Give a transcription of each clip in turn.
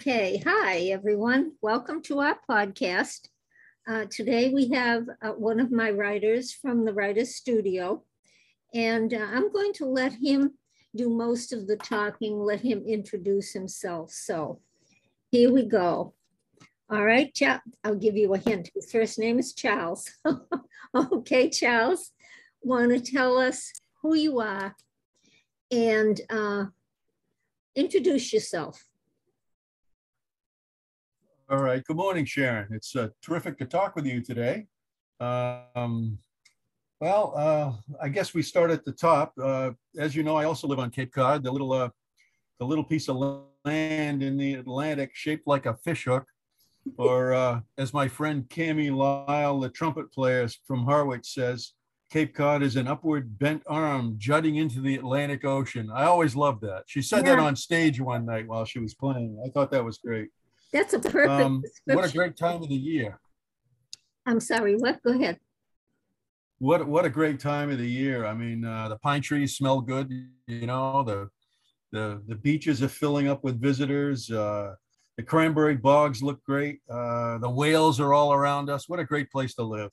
Okay, hi everyone. Welcome to our podcast. Uh, today we have uh, one of my writers from the Writers Studio, and uh, I'm going to let him do most of the talking, let him introduce himself. So here we go. All right, I'll give you a hint. His first name is Charles. okay, Charles, want to tell us who you are and uh, introduce yourself. All right. Good morning, Sharon. It's uh, terrific to talk with you today. Um, well, uh, I guess we start at the top. Uh, as you know, I also live on Cape Cod, the little, uh, the little piece of land in the Atlantic shaped like a fishhook, or uh, as my friend Cami Lyle, the trumpet player from Harwich, says, Cape Cod is an upward bent arm jutting into the Atlantic Ocean. I always loved that. She said yeah. that on stage one night while she was playing. I thought that was great. That's a perfect um, What a great time of the year. I'm sorry, what? Go ahead. What what a great time of the year. I mean, uh, the pine trees smell good, you know, the the the beaches are filling up with visitors. Uh, the cranberry bogs look great. Uh, the whales are all around us. What a great place to live.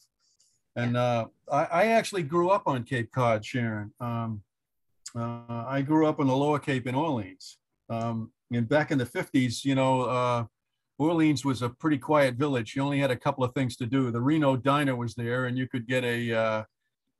And uh, I, I, actually grew up on Cape Cod, Sharon. Um, uh, I grew up on the Lower Cape in Orleans. Um, and back in the 50s, you know, uh, Orleans was a pretty quiet village. You only had a couple of things to do. The Reno Diner was there, and you could get a, uh,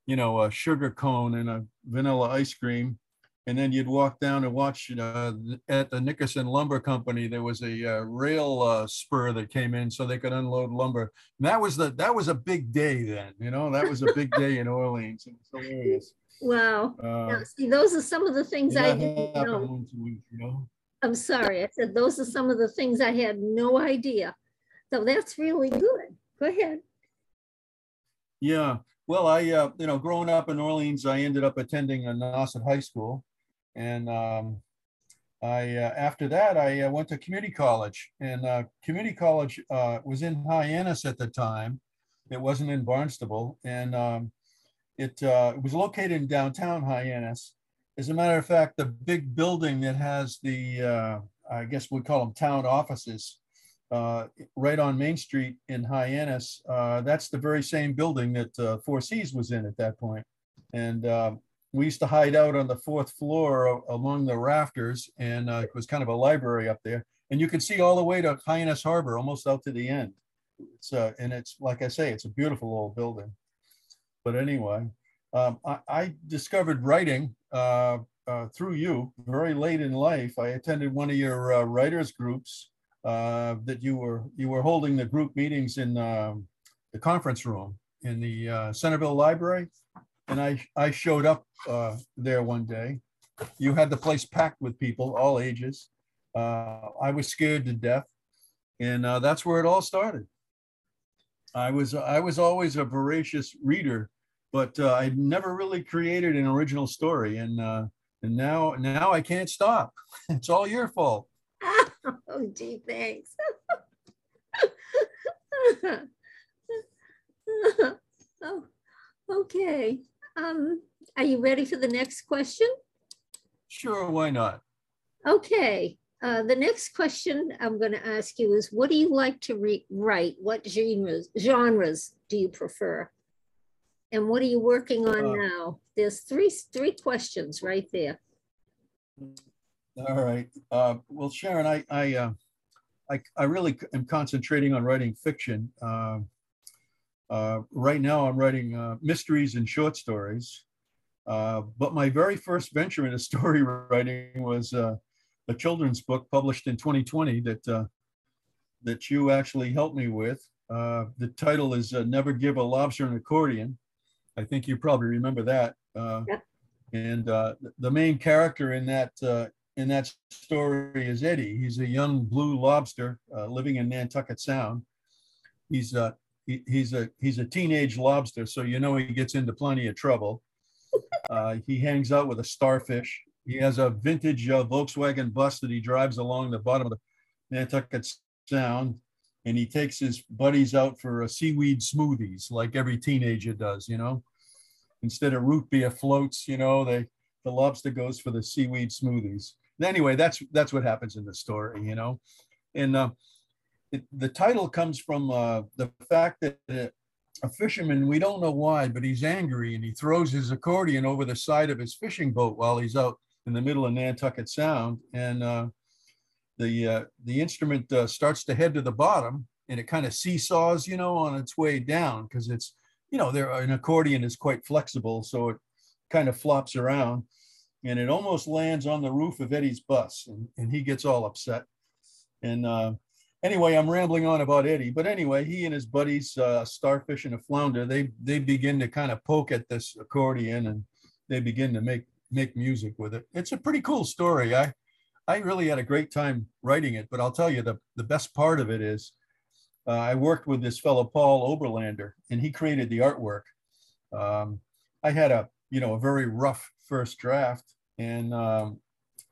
you know, a sugar cone and a vanilla ice cream. And then you'd walk down and watch uh, at the Nickerson Lumber Company. There was a uh, rail uh, spur that came in, so they could unload lumber. And that was the that was a big day then. You know, that was a big day in Orleans. It was hilarious. Wow. Now, uh, see, those are some of the things I didn't know. Week, you know. I'm sorry. I said those are some of the things I had no idea. So that's really good. Go ahead. Yeah. Well, I, uh, you know, growing up in Orleans, I ended up attending a Nauset High School. And um, I, uh, after that, I uh, went to community college. And uh, community college uh, was in Hyannis at the time. It wasn't in Barnstable. And um, it, uh, it was located in downtown Hyannis. As a matter of fact, the big building that has the, uh, I guess we call them town offices, uh, right on Main Street in Hyannis, uh, that's the very same building that uh, Four C's was in at that point. And um, we used to hide out on the fourth floor along the rafters, and uh, it was kind of a library up there. And you could see all the way to Hyannis Harbor, almost out to the end. It's, uh, and it's like I say, it's a beautiful old building. But anyway, um, I, I, discovered writing uh, uh, through you very late in life. I attended one of your uh, writers groups uh, that you were you were holding the group meetings in um, the conference room in the uh, Centerville Library, and I I showed up uh, there one day. You had the place packed with people, all ages. I was scared to death, and that's where it all started. I was I was always a voracious reader but uh, I never really created an original story, and uh, and now now I can't stop. It's all your fault. oh, gee, thanks. oh, okay. Um, are you ready for the next question? Sure, why not? Okay. Uh, the next question I'm going to ask you is, what do you like to write? What genres genres do you prefer? And what are you working on uh, now? There's three three questions right there. All right. Uh, well, Sharon, I I, uh, I, I really am concentrating on writing fiction. Uh, uh, right now, I'm writing uh, mysteries and short stories. but my very first venture into story writing was a children's book published in 2020 that that you actually helped me with. the title is "Never Give a Lobster an Accordion." I think you probably remember that. Uh, yeah. And uh, the main character in that uh, in that story is Eddie. He's a young blue lobster uh, living in Nantucket Sound. He's uh, he, he's a he's a teenage lobster, so you know he gets into plenty of trouble. Uh, he hangs out with a starfish. He has a vintage uh, Volkswagen bus that he drives along the bottom of the Nantucket Sound and he takes his buddies out for a seaweed smoothies like every teenager does, you know. Instead of root beer floats, you know, they the lobster goes for the seaweed smoothies. Anyway, that's that's what happens in the story, you know. And uh, it, the title comes from uh, the fact that uh, a fisherman, we don't know why, but he's angry and he throws his accordion over the side of his fishing boat while he's out in the middle of Nantucket Sound. And uh, the, uh, the instrument uh, starts to head to the bottom and it kind of seesaws, you know, on its way down because it's, you know, there an accordion is quite flexible, so it kind of flops around and it almost lands on the roof of Eddie's bus and, and he gets all upset. And uh, anyway, I'm rambling on about Eddie, but anyway, he and his buddies, uh, Starfish and a Flounder, they they begin to kind of poke at this accordion and they begin to make make music with it. It's a pretty cool story. I I really had a great time writing it, but I'll tell you the the best part of it is uh, I worked with this fellow Paul Oberlander, and he created the artwork. Um, I had a you know a very rough first draft, and um,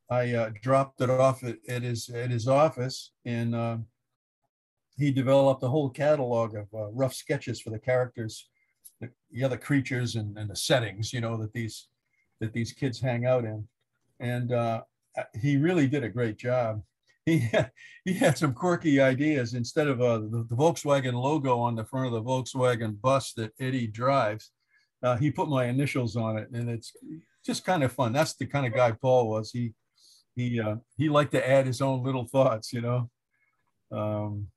I uh, dropped it off at, at, his at his office, and uh, he developed a whole catalog of uh, rough sketches for the characters, the, the other creatures, and, and, the settings, you know, that these that these kids hang out in, and uh, he really did a great job. He had, he had some quirky ideas. Instead of uh, the, the, Volkswagen logo on the front of the Volkswagen bus that Eddie drives, uh, he put my initials on it, and it's just kind of fun. That's the kind of guy Paul was. He he uh, he liked to add his own little thoughts, you know. Um,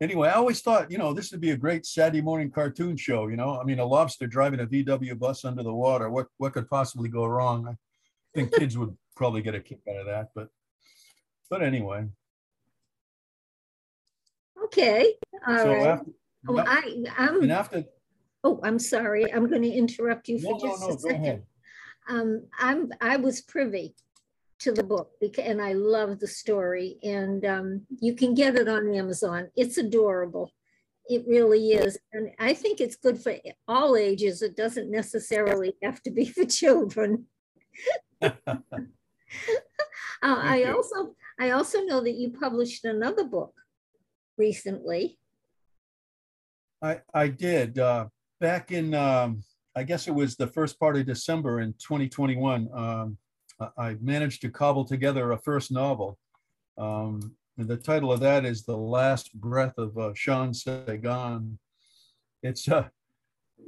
anyway, I always thought, you know, this would be a great Saturday morning cartoon show. You know, I mean, a lobster driving a VW bus under the water. What what could possibly go wrong? I think kids would probably get a kick out of that. But but anyway. Okay. All so right. After, oh, I I'm. And after. Oh, I'm sorry. I'm going to interrupt you for no, just no, no, a second. Um, I'm I was privy to the book and I love the story. And um, you can get it on Amazon. It's adorable. It really is. And I think it's good for all ages. It doesn't necessarily have to be for children. uh, I you. also I also know that you published another book recently. I I did uh, back in um, I guess it was the first part of December in 2021. Um, I managed to cobble together a first novel. Um, and the title of that is The Last Breath of uh, Sean Sagan. It's a,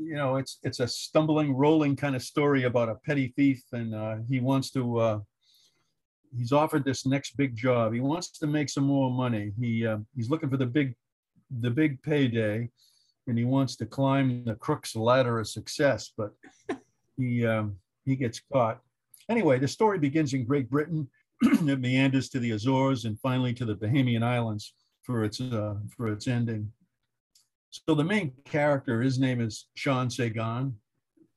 you know, it's it's a stumbling, rolling kind of story about a petty thief, and uh, he wants to. Uh, he's offered this next big job. He wants to make some more money. He uh, he's looking for the big, the big payday, and he wants to climb the crook's ladder of success. But he um, he gets caught Anyway, the story begins in Great Britain. it meanders to the Azores and finally to the Bahamian Islands for its uh, for its ending. So the main character, his name is Sean Sagan,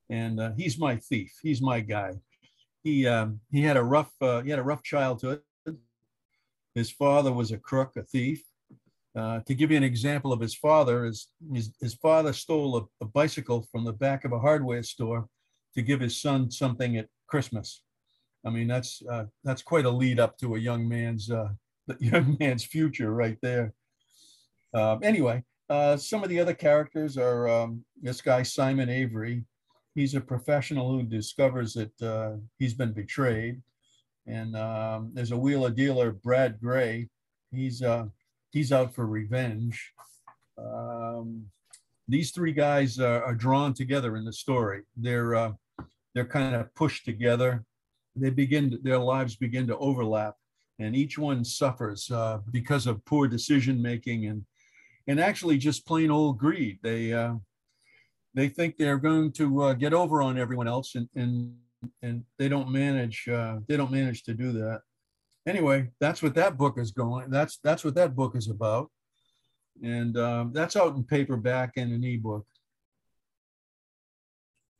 and uh, he's my thief. He's my guy. He um, he had a rough uh, he had a rough childhood. His father was a crook, a thief. Uh, to give you an example of his father, his, his, his father stole a, a, bicycle from the back of a hardware store to give his son something at Christmas. I mean, that's uh, that's quite a lead up to a young man's uh, young man's future right there. Uh, anyway, uh, some of the other characters are um, this guy Simon Avery. He's a professional who discovers that uh, he's been betrayed, and um, there's a wheeler dealer Brad Gray. He's uh, he's out for revenge. Um, these three guys are drawn together in the story. They're uh, they're kind of pushed together. They begin, their lives begin to overlap, and each one suffers uh, because of poor decision making and and actually just plain old greed. They uh, they think they're going to uh, get over on everyone else, and and and they don't manage. Uh, they don't manage to do that. Anyway, that's what that book is going. That's that's what that book is about, and um, that's out in paperback and an ebook.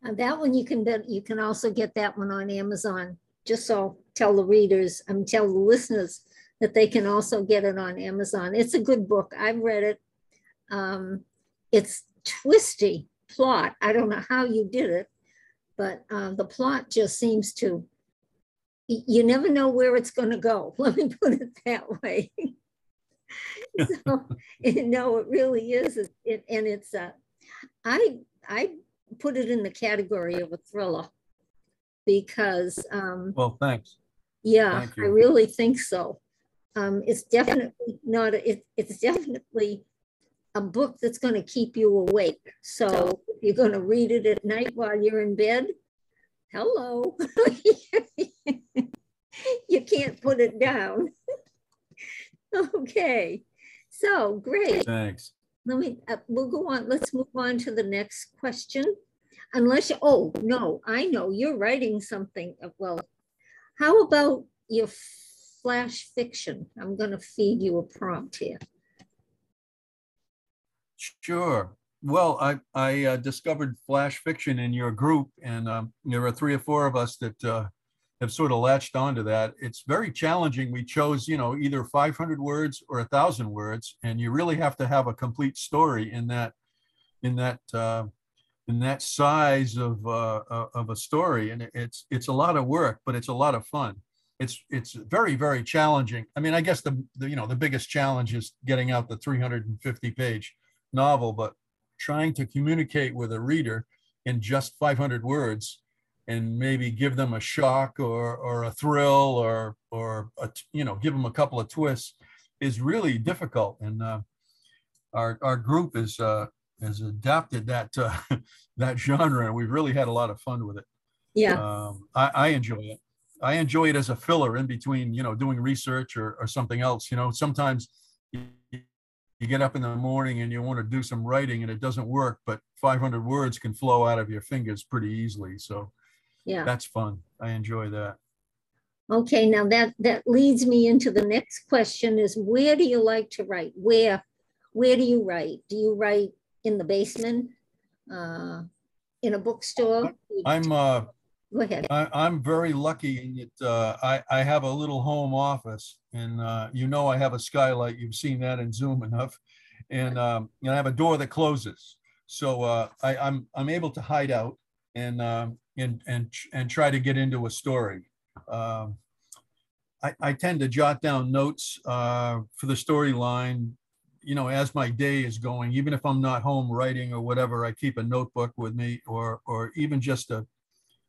Uh, that one you can you can also get that one on Amazon. Just so tell the readers, I'm um, tell the listeners that they can also get it on Amazon. It's a good book. I've read it. Um, it's twisty plot. I don't know how you did it, but uh, the plot just seems to. You never know where it's going to go. Let me put it that way. so, no, it really is, it, and it's. Uh, I I put it in the category of a thriller because. Um, well, thanks. Yeah, I really think so. um, it's definitely not, it, it's definitely a book that's going to keep you awake. So if you're going to read it at night while you're in bed, hello. you can't put it down. okay. So great. Thanks. Let me, uh, we'll go on. Let's move on to the next question. Unless you, oh, no, I know you're writing something. uh, Well, how about your flash fiction? I'm going to feed you a prompt here. Sure. Well, I, I uh, discovered flash fiction in your group, and um, there are three or four of us that uh, have sort of latched onto that. It's very challenging. We chose, you know, either 500 words or a thousand words, and you really have to have a complete story in that, in that, uh, in that size of uh, uh, of a story. And it's it's a lot of work, but it's a lot of fun. It's it's very very challenging. I mean, I guess the, the you know the biggest challenge is getting out the 350 page novel, but trying to communicate with a reader in just 500 words and maybe give them a shock or, or a thrill or, or a, you know, give them a couple of twists is really difficult. And uh, our, our group is, uh, has adapted that, uh, that genre and we've really had a lot of fun with it. Yeah. Um, I, I enjoy it. I enjoy it as a filler in between, you know, doing research or, or something else. You know, sometimes you get up in the morning and you want to do some writing and it doesn't work, but 500 words can flow out of your fingers pretty easily. So Yeah. that's fun. I enjoy that. Okay, now that that leads me into the next question is where do you like to write? Where where do you write? Do you write in the basement? Uh, in a bookstore? I'm uh, Go ahead. I, I'm very lucky in that uh, I, I have a little home office and uh, you know I have a skylight. You've seen that in Zoom enough. And, um, and I have a door that closes. So uh, I, I'm, I'm able to hide out and, um, and, and, and try to get into a story. Um, I, I tend to jot down notes uh, for the storyline, you know, as my day is going, even if I'm not home writing or whatever, I keep a notebook with me or, or even just a,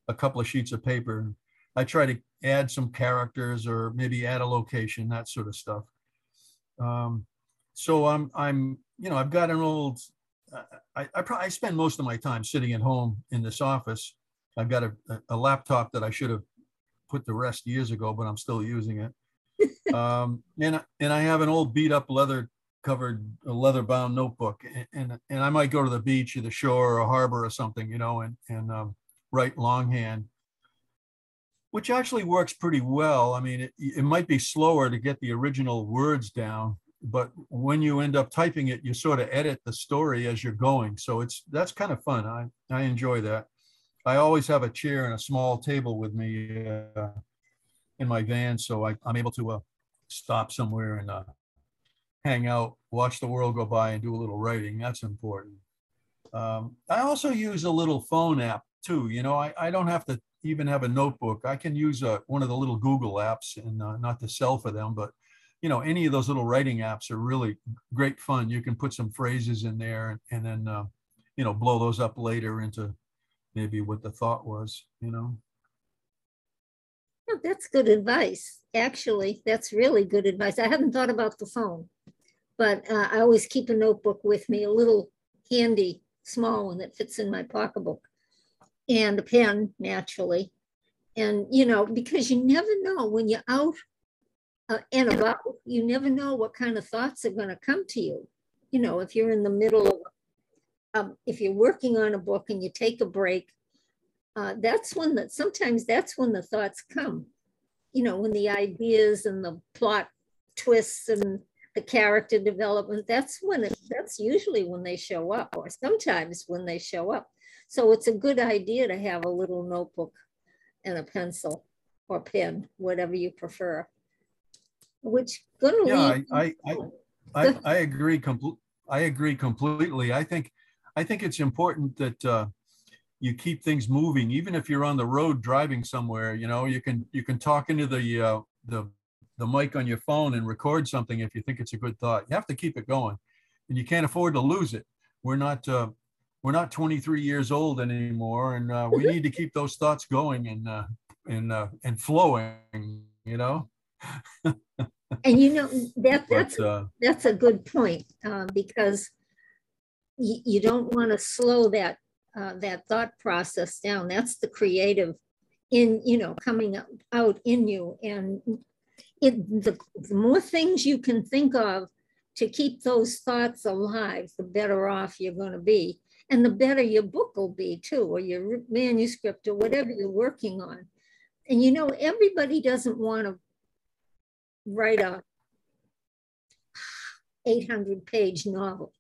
a couple of sheets of paper. I try to add some characters or maybe add a location, that sort of stuff. Um, so I'm, I'm, you know, I've got an old, I, I, probably I spend most of my time sitting at home in this office. I've got a, a laptop that I should have put to rest years ago, but I'm still using it. um, and, and I have an old beat up leather covered leather bound notebook and, and, and I might go to the beach or the shore or a harbor or something, you know, and, and, um, write longhand, which actually works pretty well. I mean, it, it might be slower to get the original words down, but when you end up typing it, you sort of edit the story as you're going. So it's that's kind of fun. I, I enjoy that. I always have a chair and a small table with me uh, in my van, so I, I'm able to uh, stop somewhere and uh, hang out, watch the world go by, and do a little writing. That's important. Um, I also use a little phone app too. You know, I, I don't have to even have a notebook. I can use a, one of the little Google apps and uh, not to sell for them, but you know, any of those little writing apps are really great fun. You can put some phrases in there and, and then, uh, you know, blow those up later into maybe what the thought was, you know. Oh, that's good advice. Actually, that's really good advice. I hadn't thought about the phone, but uh, I always keep a notebook with me, a little handy, small one that fits in my pocketbook, and a pen, naturally. And, you know, because you never know when you're out uh, and about, you never know what kind of thoughts are going to come to you. You know, if you're in the middle of, um, if you're working on a book and you take a break, uh, that's when that sometimes that's when the thoughts come you know when the ideas and the plot twists and the character development that's when it, that's usually when they show up or sometimes when they show up so it's a good idea to have a little notebook and a pencil or pen whatever you prefer which gonna Yeah, lead I, I, I, I, I agree. Compl- I agree completely. I think, I think it's important that, uh, you keep things moving even if you're on the road driving somewhere you know you can you can talk into the uh, the the mic on your phone and record something if you think it's a good thought. You have to keep it going. And you can't afford to lose it. We're not uh, we're not 23 years old anymore and uh, we need to keep those thoughts going and uh, and uh, and flowing you know? And you know that that's but, uh, that's a good point uh, because you, you don't want to slow that uh, that thought process down. That's the creative in you know coming out in you, and it the, the more things you can think of to keep those thoughts alive, the better off you're going to be, and the better your book will be too, or your manuscript, or whatever you're working on. And you know, everybody doesn't want to write a 800 page novel.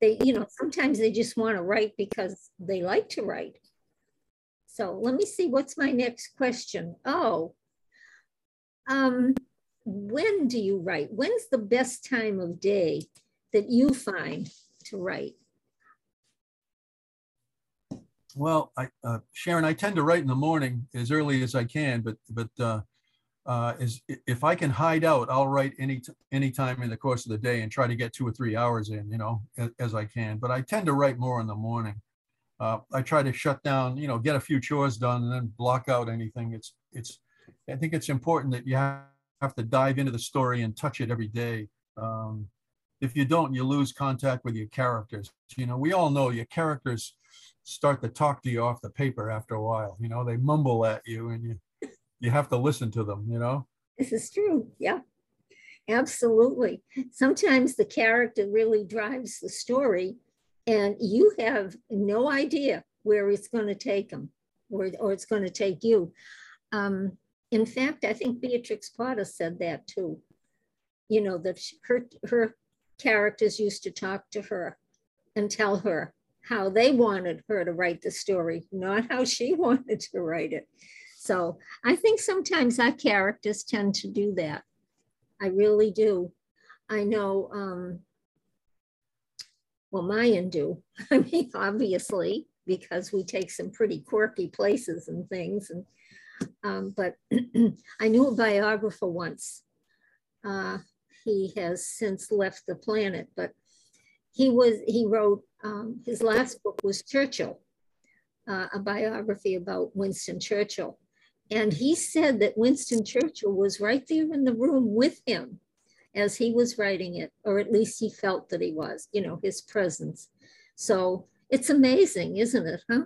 They, you know, sometimes they just want to write because they like to write. So let me see, what's my next question? Oh, um, when do you write? When's the best time of day that you find to write? Well, I, uh, Sharon, I tend to write in the morning as early as I can, but but uh, uh, is if I can hide out, I'll write any any time in the course of the day and try to get two or three hours in, you know, as, as I can. But I tend to write more in the morning. Uh, I try to shut down, you know, get a few chores done and then block out anything. It's it's. I think it's important that you have, to dive into the story and touch it every day. Um, if you don't, you lose contact with your characters. You know, we all know your characters start to talk to you off the paper after a while. You know, they mumble at you and you you have to listen to them, you know? This is true. Yeah, absolutely. Sometimes the character really drives the story, and you have no idea where it's going to take them or, or it's going to take you. Um, in fact, I think Beatrix Potter said that too. You know, that her, her characters used to talk to her and tell her how they wanted her to write the story, not how she wanted to write it. So I think sometimes our characters tend to do that. I really do. I know, um, well, Mayan do. I mean, obviously, because we take some pretty quirky places and things. And um, but I knew a biographer once. Uh, he has since left the planet, but he was he wrote um, his last book was Churchill, uh, a biography about Winston Churchill, and he said that Winston Churchill was right there in the room with him as he was writing it, or at least he felt that he was, you know, his presence. So it's amazing, isn't it, huh?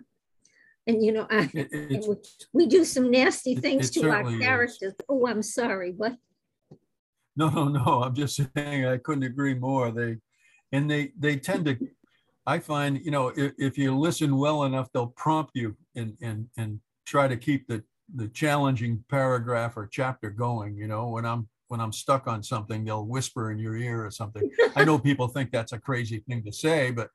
And you know, I, it, we, we, do some nasty things to our characters. Is. Oh, I'm sorry. What? No, no, no. I'm just saying I couldn't agree more. They and they they tend to I find, you know, if, if you listen well enough, they'll prompt you and and and try to keep the the challenging paragraph or chapter going you know when i'm when i'm stuck on something they'll whisper in your ear or something i know people think that's a crazy thing to say but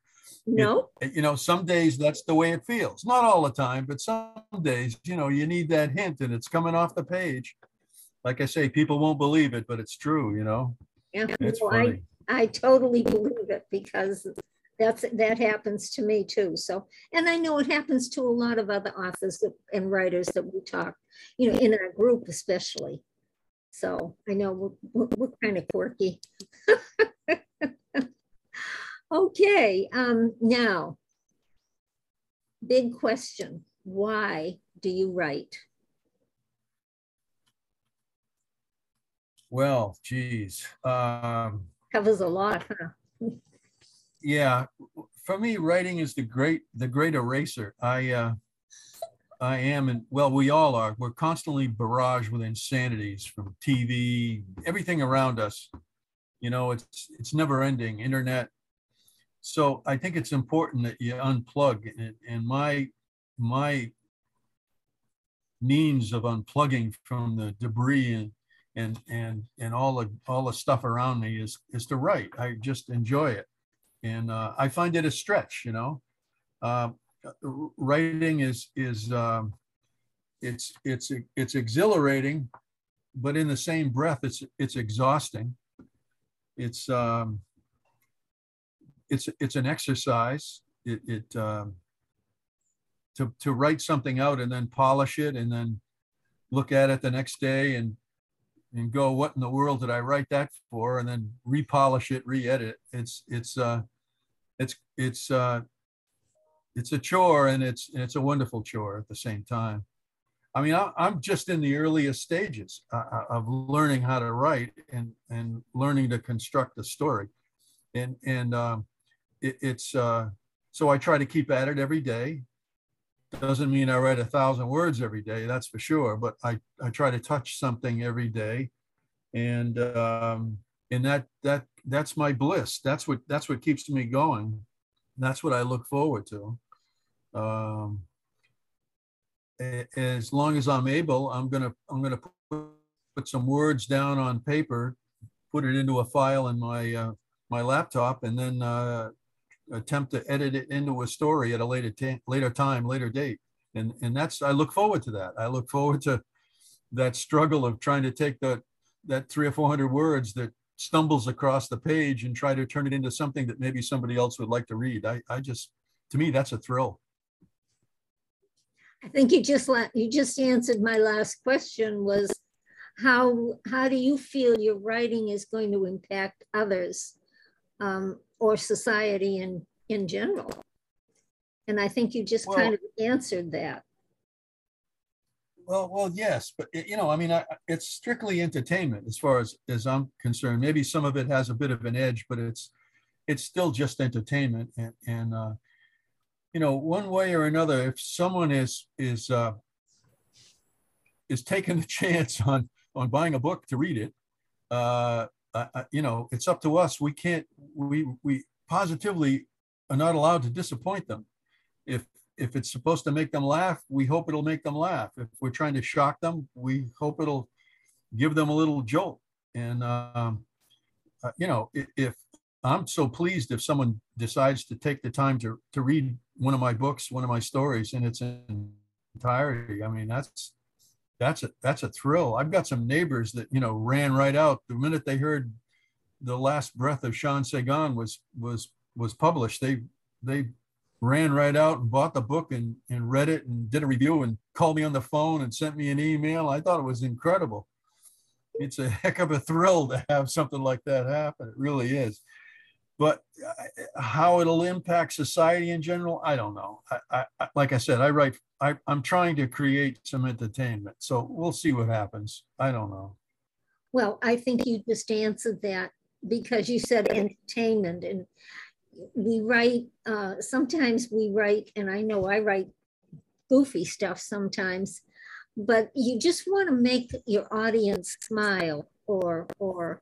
no it, you know some days that's the way it feels. Not all the time but some days you know you need that hint and it's coming off the page. Like i say people won't believe it but it's true you know? Yeah it's well, funny. I, I totally believe it because that's that happens to me too. So and i know it happens to a lot of other authors that, and writers that we talk you know in our group especially. So i know we're, we're, we're kind of quirky okay um now big question why do you write well geez um covers a lot huh yeah, for me, writing is the great the great eraser. I uh, I am, and well, we all are. We're constantly barraged with insanities from TV, everything around us. You know, it's it's never ending. Internet. So I think it's important that you unplug. And, and my my means of unplugging from the debris and and and and all the all the stuff around me is is to write. I just enjoy it and uh, I find it a stretch. You know, uh, writing is is um, it's it's it's exhilarating, but in the same breath, it's it's exhausting. It's um, it's it's an exercise. It, it um, to to write something out and then polish it and then look at it the next day and and go, what in the world did I write that for? And then repolish it, re-edit. It's it's uh, it's it's uh, it's a chore and it's it's a wonderful chore at the same time. I mean, I, am just in the earliest stages uh, uh, of learning how to write and and learning to construct a story, and and um, it, it's uh, so I try to keep at it every day. Doesn't mean I write a thousand words every day, that's for sure. But I I try to touch something every day, and um, and that that that's my bliss. That's what that's what keeps me going. That's what I look forward to. Um, as long as I'm able, I'm gonna I'm gonna put, some words down on paper, put it into a file in my uh, my laptop, and then uh, attempt to edit it into a story at a later later time, later date. And and that's I look forward to that. I look forward to that struggle of trying to take that that three or four hundred words that stumbles across the page and try to turn it into something that maybe somebody else would like to read. I, I just to me that's a thrill. I think you just you just answered my last question was how how do you feel your writing is going to impact others um, or society in in general? And I think you just well, kind of answered that. Well, well, yes, but you know, I mean, I, it's strictly entertainment as far as as I'm concerned. Maybe some of it has a bit of an edge, but it's it's still just entertainment, and and uh, you know, one way or another, if someone is is uh, is taking the chance on on buying a book to read it, uh, uh, you know, it's up to us. We can't. We we positively are not allowed to disappoint them. If if it's supposed to make them laugh, we hope it'll make them laugh. If we're trying to shock them, we hope it'll give them a little jolt. And um, uh, you know, if, if I'm so pleased if someone decides to take the time to to read one of my books, one of my stories in its entirety. I mean, that's that's a that's a thrill. I've got some neighbors that you know ran right out the minute they heard the last breath of Sean Sagan was was was published. They they ran right out and bought the book and, and read it and did a review and called me on the phone and sent me an email. I thought it was incredible. It's a heck of a thrill to have something like that happen. It really is but uh, how it'll impact society in general, I don't know. I, I, like I said, I write. I, I'm trying to create some entertainment, so we'll see what happens. I don't know. Well, I think you just answered that because you said entertainment, and we write. Uh, sometimes we write, and I know I write goofy stuff sometimes, but you just want to make your audience smile or or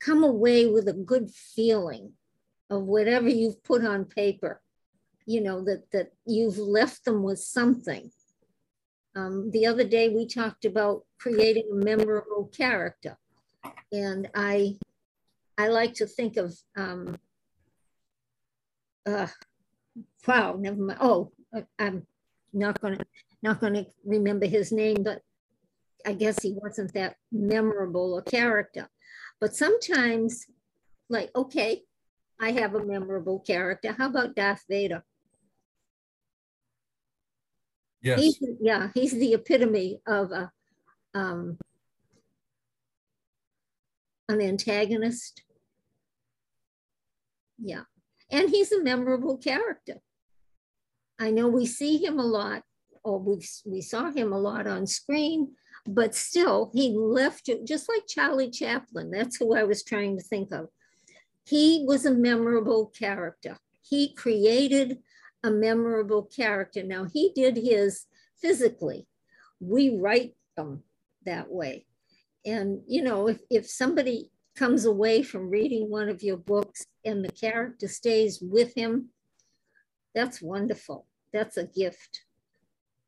come away with a good feeling of whatever you've put on paper, you know, that, that you've left them with something. Um, the other day we talked about creating a memorable character. And I, I like to think of, um, uh, wow, never mind. Oh, I'm not gonna, not gonna remember his name, but I guess he wasn't that memorable a character. But sometimes, like, okay, I have a memorable character. How about Darth Vader? Yes. He's, yeah, he's the epitome of a um, an antagonist. Yeah, and he's a memorable character. I know we see him a lot, or we we saw him a lot on screen, but still he left it just like Charlie Chaplin. That's who I was trying to think of. He was a memorable character. He created a memorable character. Now he did his physically. We write them that way. And you know, if, if somebody comes away from reading one of your books and the character stays with him, that's wonderful. That's a gift.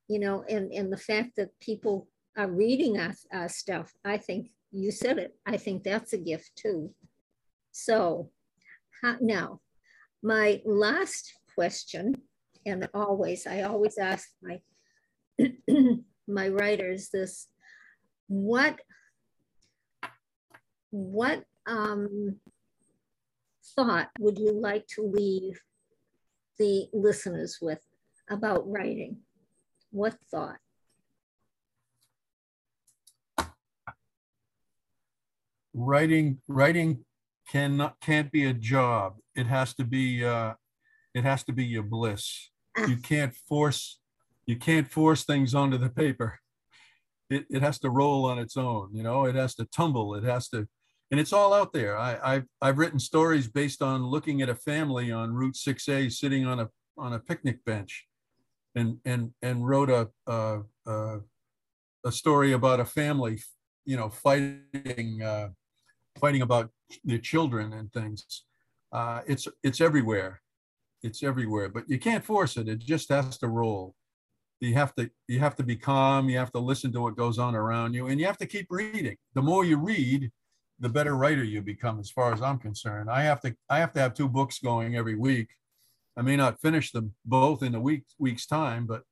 You know, and, and the fact that people are reading our, our stuff, I think you said it. I think that's a gift too. So how, now, my last question, and always, I always ask my my writers this: what what um, thought would you like to leave the listeners with about writing? What thought? Writing writing cannot can't be a job. It has to be uh, it has to be your bliss. You can't force you can't force things onto the paper. it, it has to roll on its own, you know, it has to tumble, it has to, and it's all out there. I, I've, I've written stories based on looking at a family on Route 6A sitting on a, on a picnic bench and, and, and wrote a, a, a, a story about a family, you know, fighting, uh, fighting about their children and things. Uh, it's, it's everywhere. It's everywhere, but you can't force it. It just has to roll you have to you have to be calm you have to listen to what goes on around you and you have to keep reading the more you read the better writer you become as far as i'm concerned i have to i have to have two books going every week i may not finish them both in a week week's time but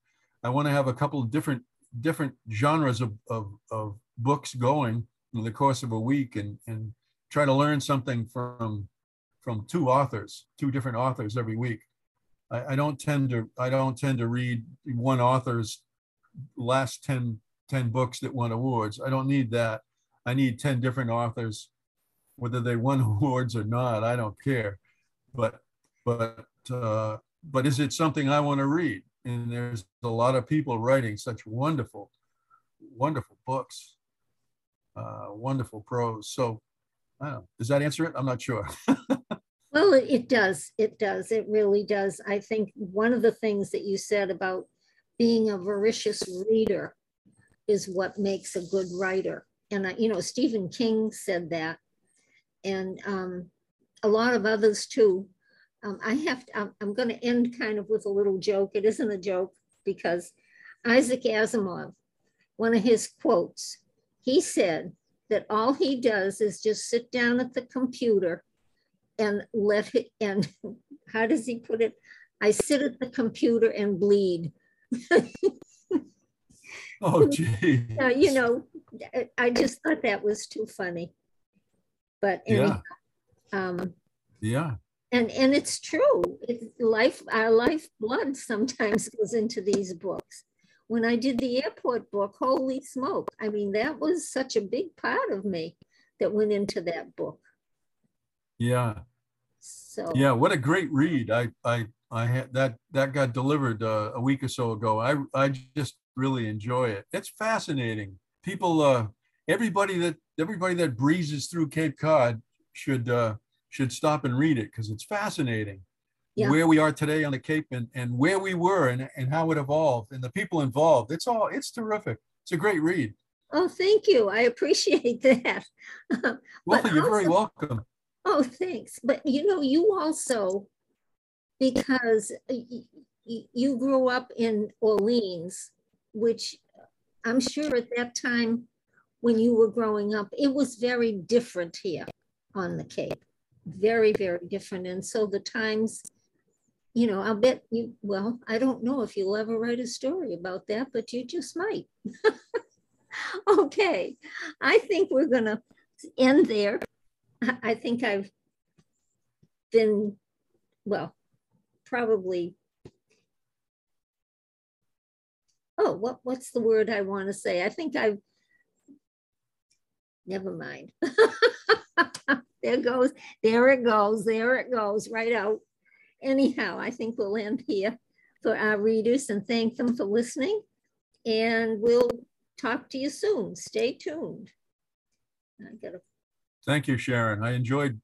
i want to have a couple of different different genres of, of, of books going in the course of a week and and try to learn something from from two authors two different authors every week I, I don't tend to I don't tend to read one author's last 10, 10 books that won awards. I don't need that. I need 10 different authors, whether they won awards or not, I don't care. But but uh, but is it something I want to read? And there's a lot of people writing such wonderful, wonderful books, uh, wonderful prose. So, does that answer it? I'm not sure. Well, it does. It does. It really does. I think one of the things that you said about being a voracious reader is what makes a good writer. And, I, you know, Stephen King said that. And um, a lot of others too. Um, I have to, I'm, I'm going to end kind of with a little joke. It isn't a joke because Isaac Asimov, one of his quotes, he said that all he does is just sit down at the computer and let it, and how does he put it? I sit at the computer and bleed. oh, gee. Uh, you know, I just thought that was too funny. But anyhow, yeah. Um, yeah. And and it's true. It's life, our life blood sometimes goes into these books. When I did the airport book, holy smoke! I mean, that was such a big part of me that went into that book. Yeah, so yeah, what a great read. I I I had that that got delivered uh, a week or so ago. I I just really enjoy it. It's fascinating. People uh everybody that everybody that breezes through Cape Cod should uh should stop and read it because it's fascinating. Yeah. Where we are today on the Cape and, and where we were and, and how it evolved and the people involved. It's all it's terrific. It's a great read. Oh, thank you. I appreciate that. well, you're also, very welcome. Oh, thanks. But you know, you also, because you grew up in Orleans, which I'm sure at that time when you were growing up, it was very different here on the Cape. Very, very different. And so the times, you know, I'll bet you, well, I don't know if you'll ever write a story about that, but you just might. okay. I think we're going to end there. I think I've been, well, probably, oh, what, what's the word I want to say? I think I've, never mind. there goes, there it goes, there it goes, right out. Anyhow, I think we'll end here for our readers and thank them for listening. And we'll talk to you soon. Stay tuned. I gotta Thank you, Sharon. I enjoyed